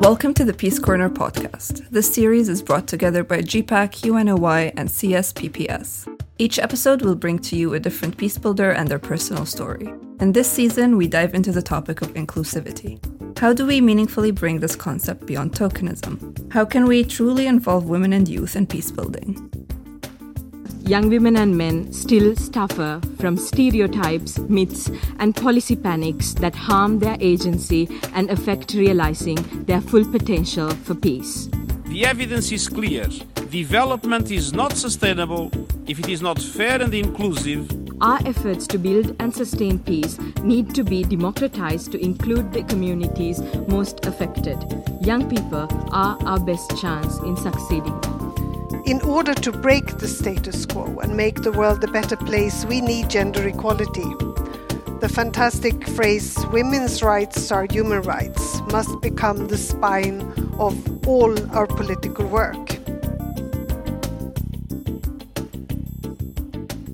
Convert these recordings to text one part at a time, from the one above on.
Welcome to the Peace Corner podcast. This series is brought together by GPAC, UNOY, and CSPPS. Each episode will bring to you a different peace builder and their personal story. In this season, we dive into the topic of inclusivity. How do we meaningfully bring this concept beyond tokenism? How can we truly involve women and youth in peace building? Young women and men still suffer from stereotypes, myths, and policy panics that harm their agency and affect realizing their full potential for peace. The evidence is clear. Development is not sustainable if it is not fair and inclusive. Our efforts to build and sustain peace need to be democratized to include the communities most affected. Young people are our best chance in succeeding. In order to break the status quo and make the world a better place, we need gender equality. The fantastic phrase, women's rights are human rights, must become the spine of all our political work.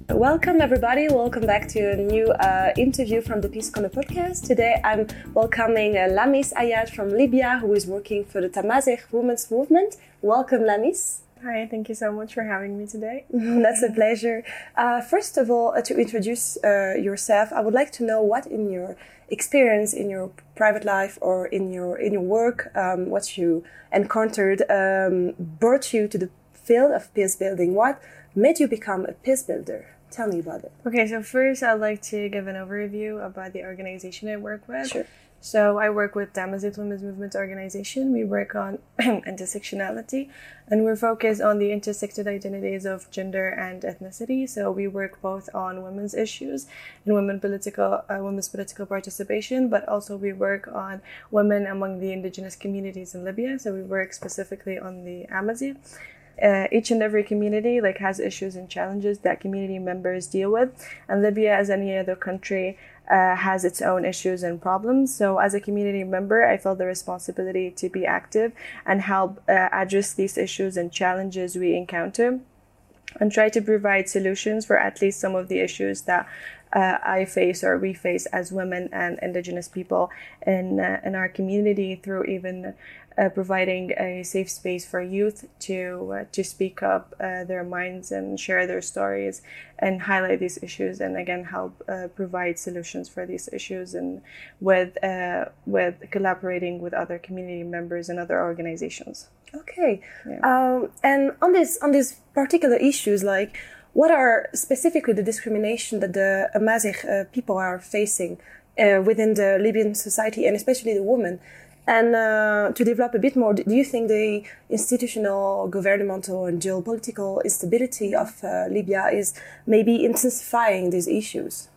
Welcome, everybody. Welcome back to a new uh, interview from the Peace Corner podcast. Today, I'm welcoming uh, Lamis Aiyad from Libya, who is working for the Tamazight Women's Movement. Welcome, Lamis. Hi, thank you so much for having me today. That's a pleasure. Uh, first of all, uh, to introduce uh, yourself, I would like to know what in your experience in your private life or in your in your work, um, what you encountered, um, brought you to the field of peace building. What made you become a peace builder? Tell me about it. Okay, so first I'd like to give an overview about the organization I work with. Sure. So I work with Tamazight Women's Movement Organization. We work on intersectionality and we're focused on the intersected identities of gender and ethnicity. So we work both on women's issues and women political, uh, women's political participation, but also we work on women among the indigenous communities in Libya. So we work specifically on the Amazigh. Uh, each and every community like has issues and challenges that community members deal with and libya as any other country uh, has its own issues and problems. So, as a community member, I felt the responsibility to be active and help uh, address these issues and challenges we encounter and try to provide solutions for at least some of the issues that uh, I face or we face as women and Indigenous people in uh, in our community through even uh, providing a safe space for youth to uh, to speak up uh, their minds and share their stories and highlight these issues and again help uh, provide solutions for these issues and with uh, with collaborating with other community members and other organizations. Okay, yeah. um, and on this on these particular issues like. What are specifically the discrimination that the Amazigh uh, people are facing within the Libyan society and especially the women? And uh, to develop a bit more, do you think the institutional, governmental, and geopolitical instability of uh, Libya is maybe intensifying these issues?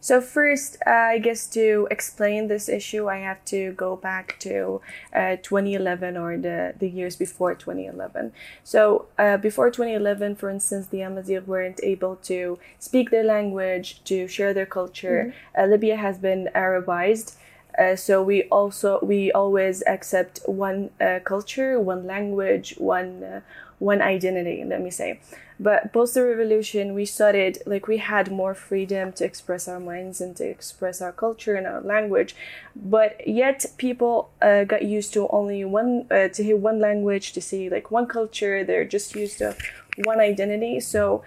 So first, uh, I guess to explain this issue, I have to go back to uh, 2011 or the, the years before 2011. So uh, before 2011, for instance, the Amazigh weren't able to speak their language, to share their culture. Mm-hmm. Uh, Libya has been Arabized. Uh, so we also we always accept one uh, culture, one language, one uh, one identity. Let me say, but post the revolution, we started like we had more freedom to express our minds and to express our culture and our language, but yet people uh, got used to only one uh, to hear one language, to see like one culture. They're just used to one identity. So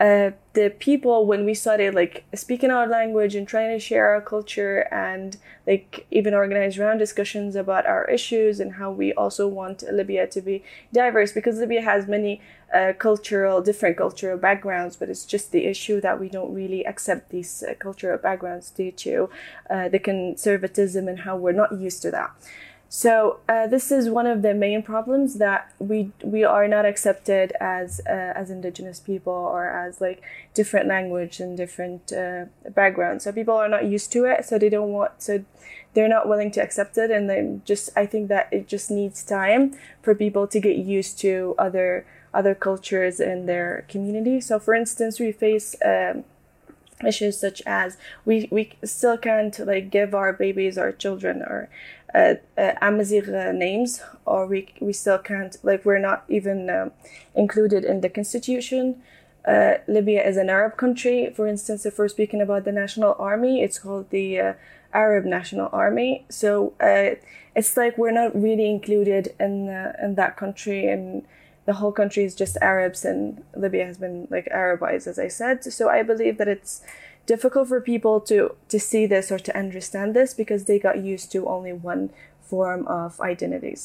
uh, the people when we started like speaking our language and trying to share our culture and like even organize round discussions about our issues and how we also want Libya to be diverse because Libya has many uh, cultural different cultural backgrounds but it's just the issue that we don't really accept these uh, cultural backgrounds due to uh, the conservatism and how we're not used to that so uh, this is one of the main problems that we we are not accepted as uh, as indigenous people or as like different language and different uh, backgrounds. So people are not used to it, so they don't want so they're not willing to accept it, and they just I think that it just needs time for people to get used to other other cultures in their community. So for instance, we face. Um, issues such as we we still can't like give our babies our children or uh, uh, Amazigh uh, names, or we we still can't like we're not even um, included in the constitution. uh, Libya is an Arab country. For instance, if we're speaking about the national army, it's called the uh, Arab National Army. So uh, it's like we're not really included in in that country, and the whole country is just Arabs, and Libya has been like Arabized, as I said. So I believe that it's difficult for people to to see this or to understand this because they got used to only one form of identities.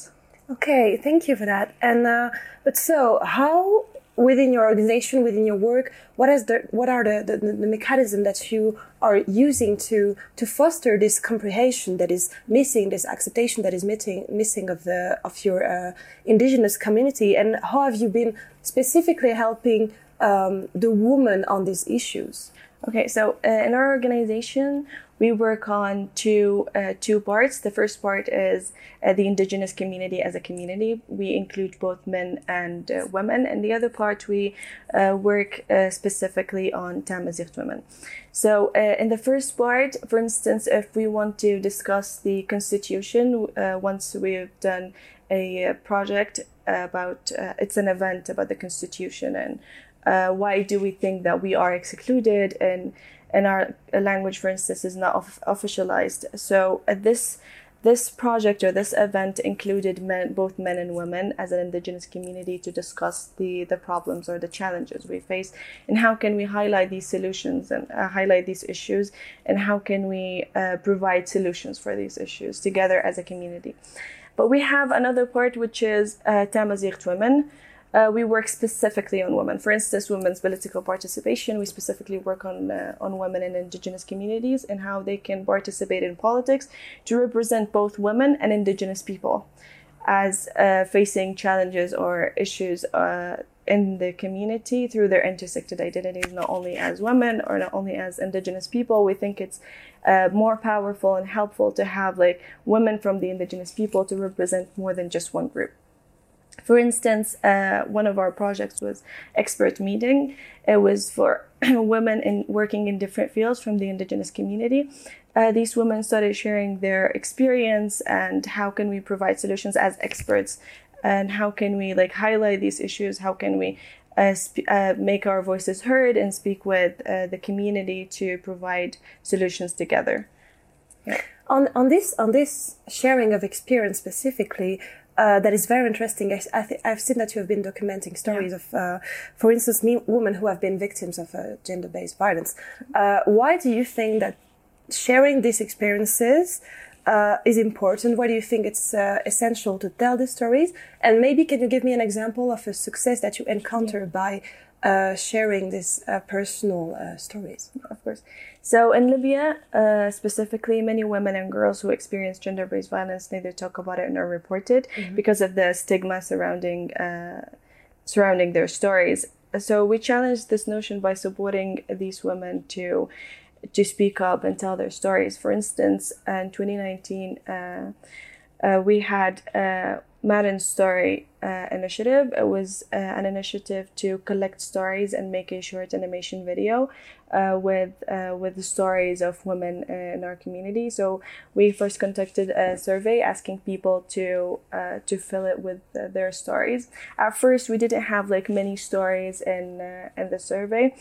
Okay, thank you for that. And uh, but so how within your organization, within your work, what is the what are the, the, the mechanism that you are using to to foster this comprehension that is missing, this acceptation that is missing missing of the of your uh, indigenous community, and how have you been specifically helping um, the woman on these issues? Okay, so uh, in our organization, we work on two uh, two parts. The first part is uh, the indigenous community as a community. We include both men and uh, women, and the other part we uh, work uh, specifically on Tamazight women. So uh, in the first part, for instance, if we want to discuss the constitution, once we've done a project about it's an event about the constitution and why do we think that we are excluded and and our language, for instance, is not of- officialized. So uh, this this project or this event included men, both men and women as an indigenous community to discuss the, the problems or the challenges we face and how can we highlight these solutions and uh, highlight these issues and how can we uh, provide solutions for these issues together as a community. But we have another part which is uh, women, uh, we work specifically on women. For instance, women's political participation. We specifically work on uh, on women in indigenous communities and how they can participate in politics to represent both women and indigenous people as uh, facing challenges or issues uh, in the community through their intersected identities, not only as women or not only as indigenous people. We think it's uh, more powerful and helpful to have like women from the indigenous people to represent more than just one group. For instance, uh, one of our projects was expert meeting. It was for women in working in different fields from the indigenous community. Uh, these women started sharing their experience and how can we provide solutions as experts and how can we like highlight these issues how can we uh, sp- uh, make our voices heard and speak with uh, the community to provide solutions together yeah. on on this on this sharing of experience specifically uh, that is very interesting. I, I have seen that you have been documenting stories yeah. of, uh, for instance, me, women who have been victims of uh, gender-based violence. Uh, why do you think that sharing these experiences uh, is important? Why do you think it's uh, essential to tell these stories? And maybe can you give me an example of a success that you encounter yeah. by sharing these personal stories? Of course. So in Libya, uh, specifically, many women and girls who experience gender-based violence neither talk about it nor report it mm-hmm. because of the stigma surrounding uh, surrounding their stories. So we challenge this notion by supporting these women to to speak up and tell their stories. For instance, in 2019, uh, uh, we had a Marin's Story uh, initiative. It was uh, an initiative to collect stories and make a short animation video uh, with uh, with the stories of women in our community. So we first conducted a survey asking people to uh, to fill it with their stories. At first, we didn't have like many stories in uh, in the survey.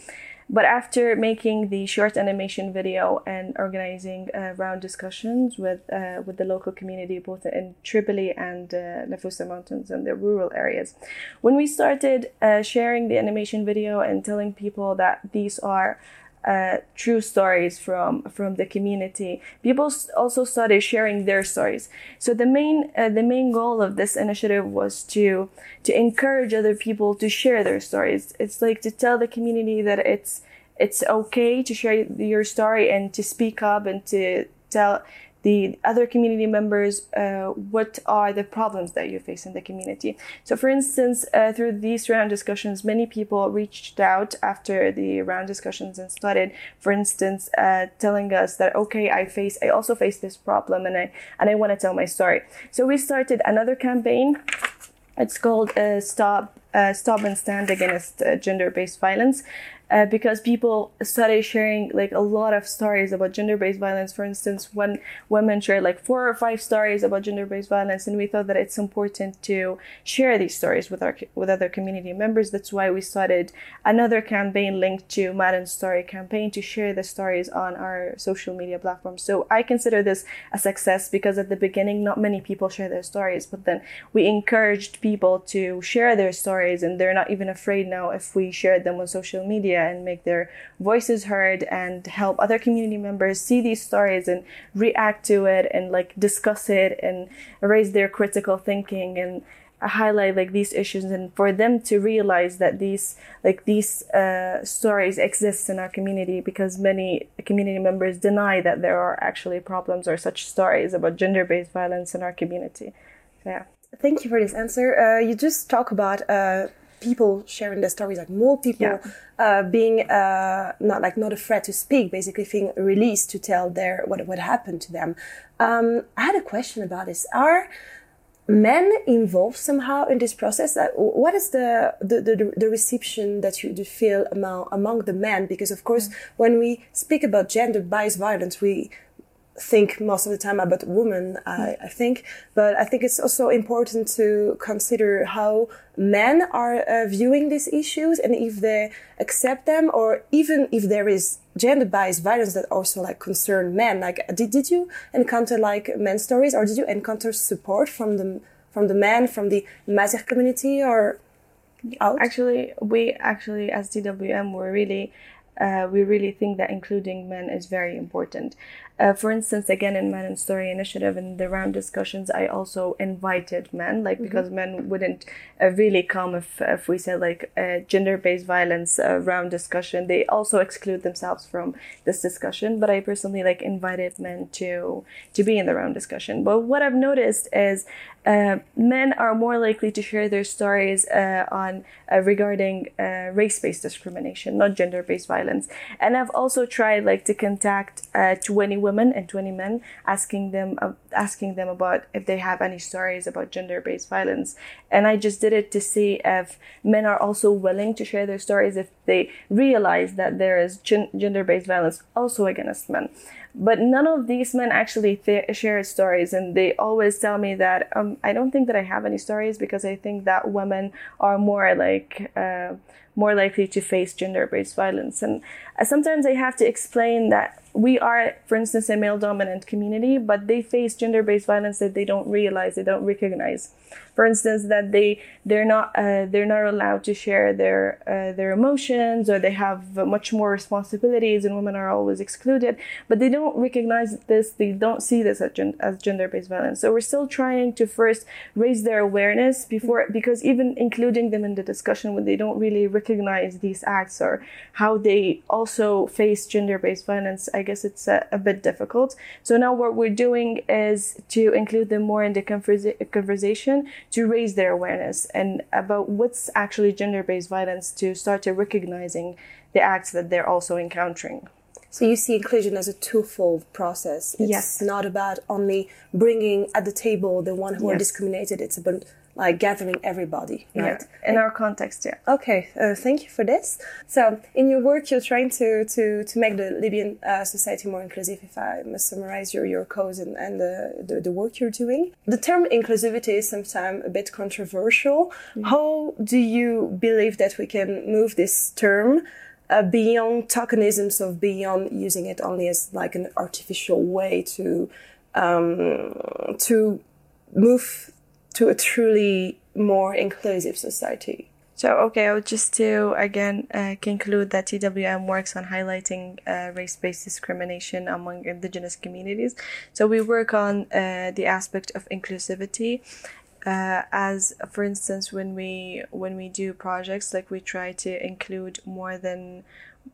But after making the short animation video and organizing uh, round discussions with uh, with the local community, both in Tripoli and uh, Nafusa Mountains and the rural areas, when we started uh, sharing the animation video and telling people that these are uh, true stories from from the community. People also started sharing their stories. So the main uh, the main goal of this initiative was to to encourage other people to share their stories. It's like to tell the community that it's it's okay to share your story and to speak up and to tell the other community members uh, what are the problems that you face in the community. So, for instance, uh, through these round discussions, many people reached out after the round discussions and started, for instance, uh, telling us that okay, I face, I also face this problem, and I and I want to tell my story. So we started another campaign. It's called uh, Stop uh, Stop and Stand Against uh, Gender-Based Violence. Uh, because people started sharing like a lot of stories about gender-based violence. For instance, when women shared like four or five stories about gender-based violence, and we thought that it's important to share these stories with our with other community members. That's why we started another campaign linked to Madden's Story campaign to share the stories on our social media platforms. So I consider this a success because at the beginning, not many people share their stories, but then we encouraged people to share their stories, and they're not even afraid now if we shared them on social media and make their voices heard and help other community members see these stories and react to it and like discuss it and raise their critical thinking and highlight like these issues and for them to realize that these like these uh, stories exist in our community because many community members deny that there are actually problems or such stories about gender-based violence in our community. Yeah. Thank you for this answer. Uh, you just talk about uh, people sharing their stories like more people Yeah. uh, being uh, not like not afraid to speak basically being released to tell their what what happened to them. Um, i had a question about this. Are men involved somehow in this process? Uh, what is the the, the, the reception that you do feel among among the men? Because of course when we speak about gender bias violence we think most of the time about women, I, I think. But I think it's also important to consider how men are uh, viewing these issues and if they accept them or even if there is gender biased violence that also like concern men. Like, did, did you encounter like men stories or did you encounter support from the, from the men, from the Mazir community or out? Actually, we actually as TWM we're really uh, we really think that including men is very important. Uh, for instance, again in Men and Story Initiative in the round discussions, I also invited men, like because men wouldn't uh, really come if if we said like uh, gender-based violence uh, round discussion. They also exclude themselves from this discussion. But I personally like invited men to to be in the round discussion. But what I've noticed is uh, men are more likely to share their stories uh, on uh, regarding uh, race-based discrimination, not gender-based violence. And I've also tried like to contact uh, 20 women and 20 men, asking them uh, asking them about if they have any stories about gender-based violence. And I just did it to see if men are also willing to share their stories if they realize that there is gen- gender-based violence also against men but none of these men actually th- share stories and they always tell me that um, i don't think that i have any stories because i think that women are more like uh, more likely to face gender-based violence and uh, sometimes i have to explain that we are for instance a male dominant community but they face gender-based violence that they don't realize they don't recognize for instance that they they're not uh, they're not allowed to share their uh, their emotions or they have much more responsibilities and women are always excluded. But they don't recognize this they don't see this as, gen- as gender-based violence. So we're still trying to first raise their awareness before because even including them in the discussion when they don't really recognize these acts or how they also face gender-based violence i guess it's a, a bit difficult. So now what we're doing is to include them more in the conversa- conversation to raise their awareness and about what's actually gender-based violence to start to recognizing the acts that they're also encountering So you see inclusion as a twofold process. It's Yes. not about only bringing at the table the one who are discriminated. It's about like gathering everybody, right? yeah in our context yeah Okay, uh, thank you for this. So, in your work, you're trying to to, to make the Libyan uh, society more inclusive. If I must summarize your your cause and, and the, the the work you're doing, the term inclusivity is sometimes a bit controversial. How do you believe that we can move this term? Uh, beyond tokenisms of beyond using it only as like an artificial way to um, to move to a truly more inclusive society. So, okay, I would just to again uh, conclude that TWM works on highlighting uh, race based discrimination among indigenous communities. So, we work on uh, the aspect of inclusivity. Uh, as for instance, when we when we do projects, like we try to include more than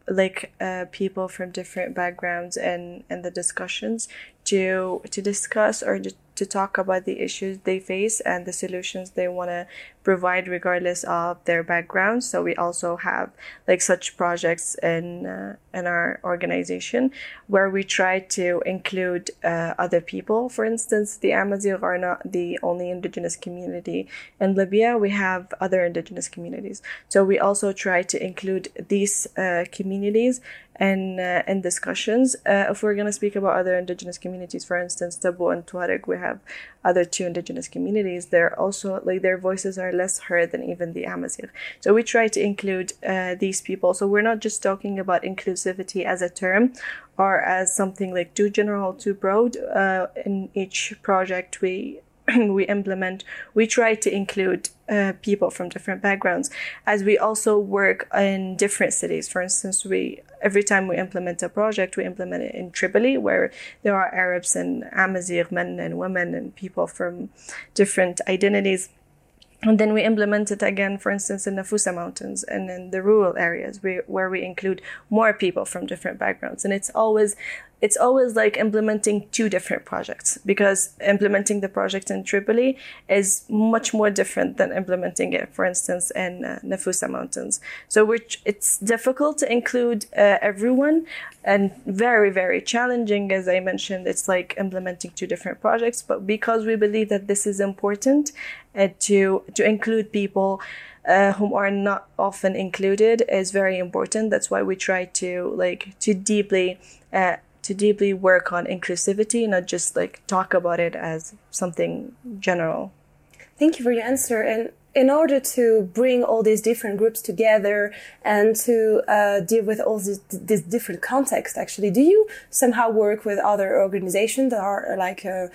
like uh, people from different backgrounds and and the discussions to to discuss or to, talk about the issues they face and the solutions they want to provide regardless of their background. So we also have like such projects in uh, in our organization where we try to include uh, other people. For instance, the Amazigh are not the only indigenous community in Libya. We have other indigenous communities. So we also try to include these uh, communities and uh, in discussions. Uh, if we're going to speak about other indigenous communities, for instance, Tebu and Tuareg, we have other two indigenous communities. They're also like their voices are less heard than even the Amazigh. So we try to include uh, these people. So we're not just talking about inclusivity as a term or as something like too general, too broad. Uh, in each project we we implement, we try to include uh, people from different backgrounds as we also work in different cities. For instance, we every time we implement a project, we implement it in Tripoli, where there are Arabs and Amazigh men and women and people from different identities. And then we implement it again, for instance, in the Fusa Mountains and in the rural areas we, where we include more people from different backgrounds. And it's always it's always like implementing two different projects because implementing the project in Tripoli is much more different than implementing it, for instance, in uh, Nafusa Mountains. So, which it's difficult to include uh, everyone and very, very challenging. As I mentioned, it's like implementing two different projects, but because we believe that this is important uh, to to include people. Uh, whom are not often included is very important. That's why we try to like to deeply uh, to deeply work on inclusivity, not just like talk about it as something general. Thank you for your answer. And in order to bring all these different groups together and to uh, deal with all these, these different contexts, actually, do you somehow work with other organizations that are like uh,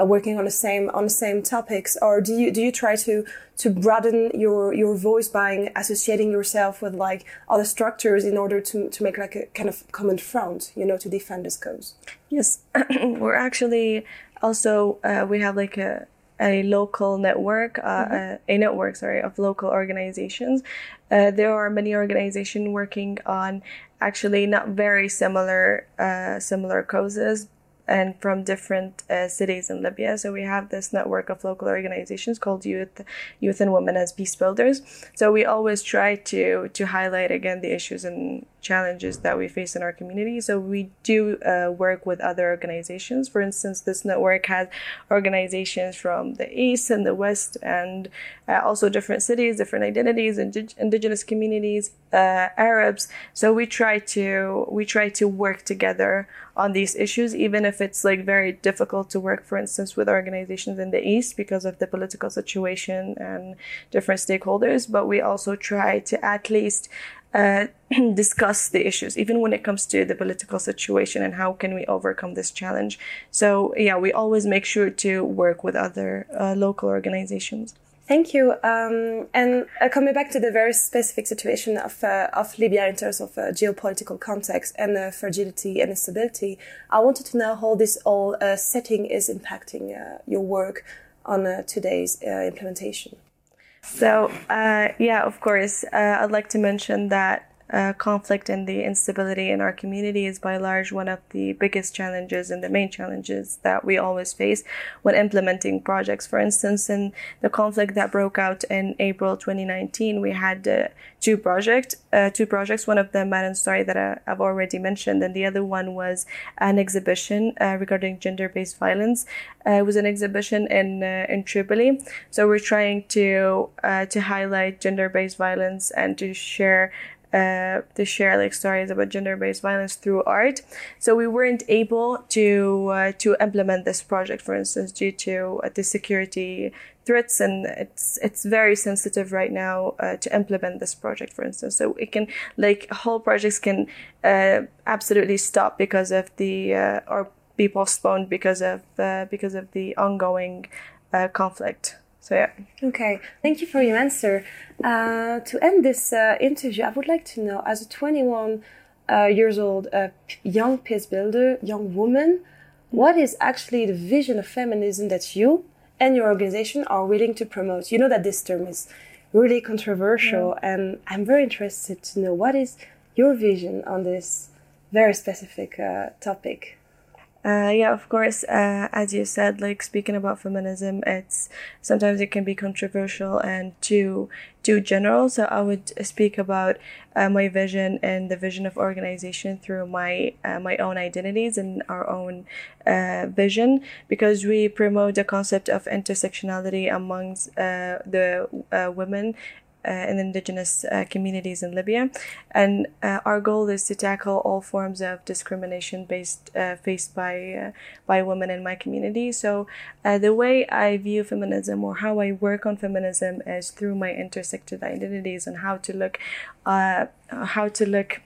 uh, working on the same on the same topics, or do you do you try to to broaden your your voice by associating yourself with like other structures in order to to make like a kind of common front, you know, to defend this cause? Yes, we're actually also uh, we have like a a local network, uh, mm-hmm. a, a, network, sorry, of local organizations. Uh, there are many organizations working on actually not very similar, uh, similar causes, and from different uh, cities in Libya. So we have this network of local organizations called Youth, Youth and Women as Peace Builders. So we always try to to highlight again the issues and challenges that we face in our community. So we do uh, work with other organizations. For instance, this network has organizations from the east and the west, and uh, also different cities, different identities, indig- indigenous communities, uh, Arabs. So we try to we try to work together on these issues, even if it's like very difficult to work, for instance, with organizations in the east because of the political situation and different stakeholders. But we also try to at least uh, discuss the issues, even when it comes to the political situation and how can we overcome this challenge. So yeah, we always make sure to work with other uh, local organizations. Thank you. Um, and uh, coming back to the very specific situation of, uh, of Libya in terms of uh, geopolitical context and uh, fragility and instability, I wanted to know how this all uh, setting is impacting uh, your work on today's implementation. So, uh, yeah, of course, uh, I'd like to mention that uh, conflict and the instability in our community is by large one of the biggest challenges and the main challenges that we always face when implementing projects. For instance, in the conflict that broke out in April 2019, we had uh, two projects, uh, two projects. One of them, Madam Story, that I, have already mentioned, and the other one was an exhibition uh, regarding gender-based violence. Uh, it was an exhibition in uh, in Tripoli. So we're trying to to highlight gender-based violence and to share uh, to share like stories about gender-based violence through art. So we weren't able to uh, to implement this project, for instance, due to uh, the security threats, and it's it's very sensitive right now uh, to implement this project, for instance. So it can like whole projects can uh, absolutely stop because of the or be postponed because of because of the ongoing conflict. So yeah. Okay, thank you for your answer. Uh, to end this uh, interview, I would like to know, as a 21 uh, years old uh, young peace builder, young woman, what is actually the vision of feminism that you and your organization are willing to promote? You know that this term is really controversial, yeah. and I'm very interested to know what is your vision on this very specific uh, topic. Uh, yeah, of course. Uh, as you said, like speaking about feminism, it's sometimes it can be controversial and too too general. So I would speak about uh, my vision and the vision of organization through my uh, my own identities and our own uh, vision, because we promote the concept of intersectionality amongst uh, the women Uh, in indigenous uh, communities in Libya. And uh, our goal is to tackle all forms of discrimination based uh, faced by uh, by women in my community. So the way I view feminism or how I work on feminism is through my intersected identities and how to look how to look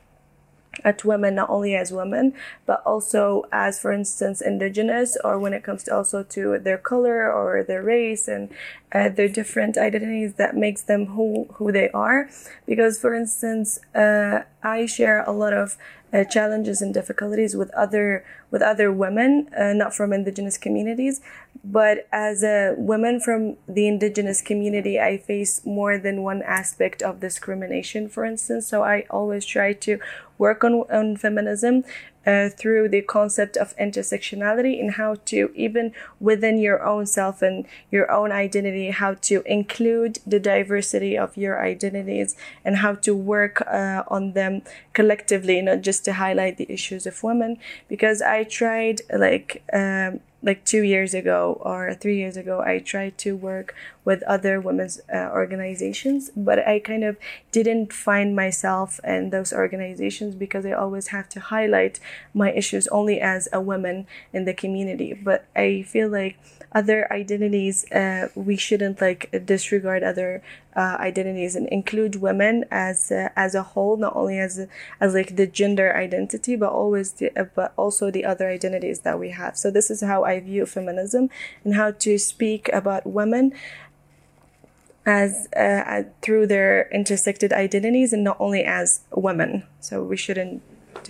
at women not only as women but also as for instance indigenous or when it comes to also to their color or their race and uh, their different identities that makes them who who they are. Because for instance uh, i share a lot of uh, challenges and difficulties with other with other women uh, not from indigenous communities but as a woman from the indigenous community i face more than one aspect of discrimination for instance. So i always try to work on, on feminism uh, through the concept of intersectionality and how to even within your own self and your own identity how to include the diversity of your identities and how to work uh, on them collectively not just to highlight the issues of women. Because i tried like um, like two years ago or three years ago, I tried to work with other women's uh, organizations, but I kind of didn't find myself in those organizations because I always have to highlight my issues only as a woman in the community. But I feel like other identities, uh, we shouldn't like disregard other uh, identities and include women as uh, as a whole, not only as as like the gender identity, but always the, uh, but also the other identities that we have. So this is how I view feminism and how to speak about women as uh, through their intersected identities and not only as women. So we shouldn't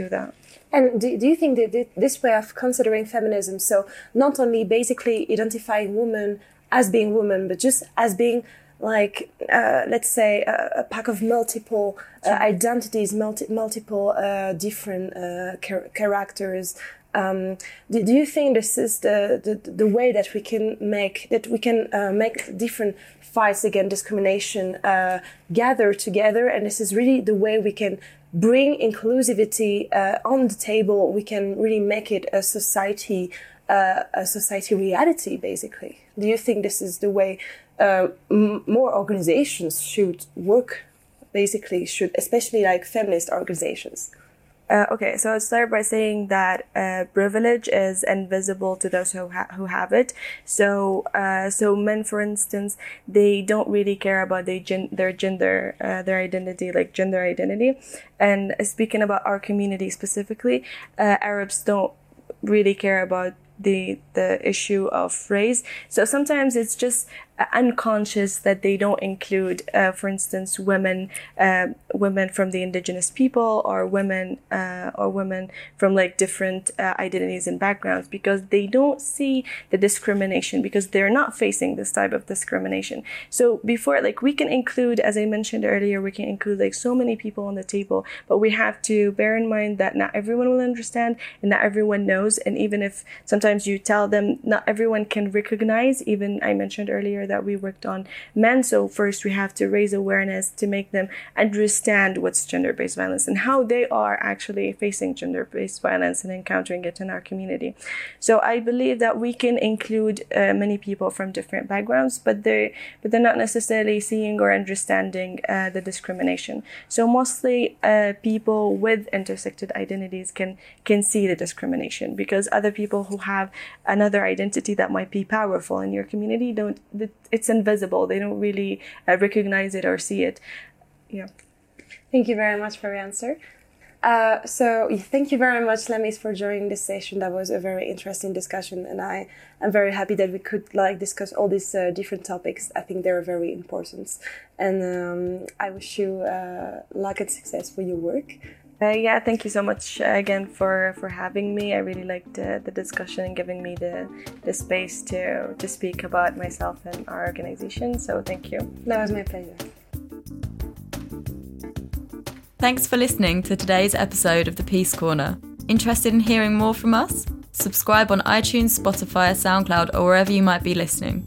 do that. And do, do you think that this way of considering feminism, so not only basically identifying women as being women, but just as being like uh, let's say a, a, pack of multiple uh, identities, multi- multiple uh, different uh, char- characters. Um, do, do, you think this is the, the, the way that we can make that we can uh, make different fights against discrimination uh, gather together, and this is really the way we can bring inclusivity uh, on the table, we can really make it a society, uh, a society reality. Basically, do you think this is the way uh, more organizations should work? Basically, should especially like feminist organizations. Uh, okay, so I'll start by saying that uh, privilege is invisible to those who ha- who have it. So, uh, so men, for instance, they don't really care about their, gen- their gender, uh, their identity, like gender identity. And speaking about our community specifically, uh, Arabs don't really care about the the issue of race. So sometimes it's just unconscious that they don't include, uh, for instance, women, uh, women from the indigenous people or women, uh, or women from like different uh, identities and backgrounds because they don't see the discrimination because they're not facing this type of discrimination. So before, like we can include, as I mentioned earlier, we can include like so many people on the table, but we have to bear in mind that not everyone will understand and not everyone knows. And even if sometimes you tell them, not everyone can recognize, even I mentioned earlier that we worked on men. So first we have to raise awareness to make them understand what's gender-based violence and how they are actually facing gender-based violence and encountering it in our community. So I believe that we can include uh, many people from different backgrounds, but they but they're not necessarily seeing or understanding uh, the discrimination. So mostly uh, people with intersected identities can can see the discrimination because other people who have another identity that might be powerful in your community don't it's invisible. They don't really uh, recognize it or see it. Yeah. Thank you very much for your answer. Uh, so thank you very much, Lamis, for joining this session. That was a very interesting discussion, and I am very happy that we could like discuss all these uh, different topics. I think they're very important, and um, I wish you uh, luck and success for your work. Uh, yeah, thank you so much uh, again for, for having me. I really liked uh, the discussion and giving me the, the space to, to speak about myself and our organization. So thank you. That was my pleasure. Thanks for listening to today's episode of the Peace Corner. Interested in hearing more from us? Subscribe on iTunes, Spotify, SoundCloud, or wherever you might be listening.